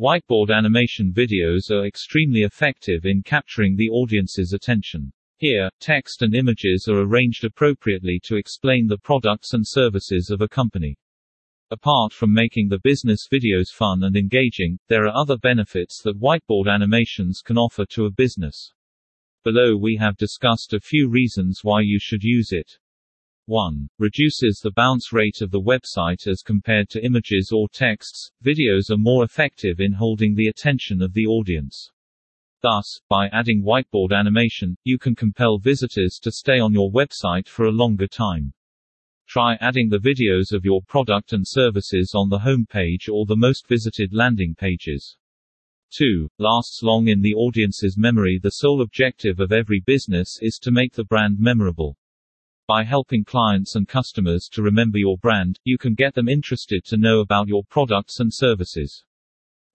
Whiteboard animation videos are extremely effective in capturing the audience's attention. Here, text and images are arranged appropriately to explain the products and services of a company. Apart from making the business videos fun and engaging, there are other benefits that whiteboard animations can offer to a business. Below we have discussed a few reasons why you should use it. 1. Reduces the bounce rate of the website as compared to images or texts. Videos are more effective in holding the attention of the audience. Thus, by adding whiteboard animation, you can compel visitors to stay on your website for a longer time. Try adding the videos of your product and services on the home page or the most visited landing pages. 2. Lasts long in the audience's memory. The sole objective of every business is to make the brand memorable. By helping clients and customers to remember your brand, you can get them interested to know about your products and services.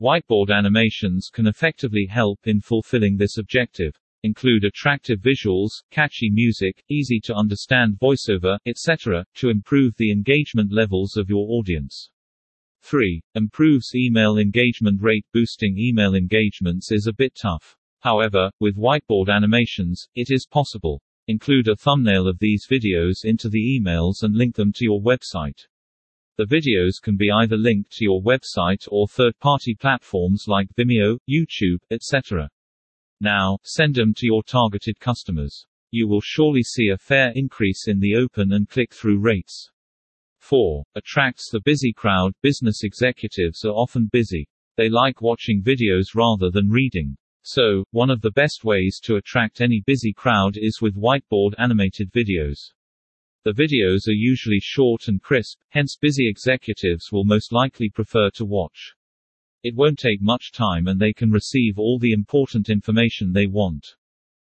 Whiteboard animations can effectively help in fulfilling this objective. Include attractive visuals, catchy music, easy to understand voiceover, etc., to improve the engagement levels of your audience. 3. Improves email engagement rate. Boosting email engagements is a bit tough. However, with whiteboard animations, it is possible. Include a thumbnail of these videos into the emails and link them to your website. The videos can be either linked to your website or third-party platforms like Vimeo, YouTube, etc. Now, send them to your targeted customers. You will surely see a fair increase in the open and click-through rates. 4. Attracts the busy crowd. Business executives are often busy. They like watching videos rather than reading. So, one of the best ways to attract any busy crowd is with whiteboard animated videos. The videos are usually short and crisp, hence busy executives will most likely prefer to watch. It won't take much time and they can receive all the important information they want.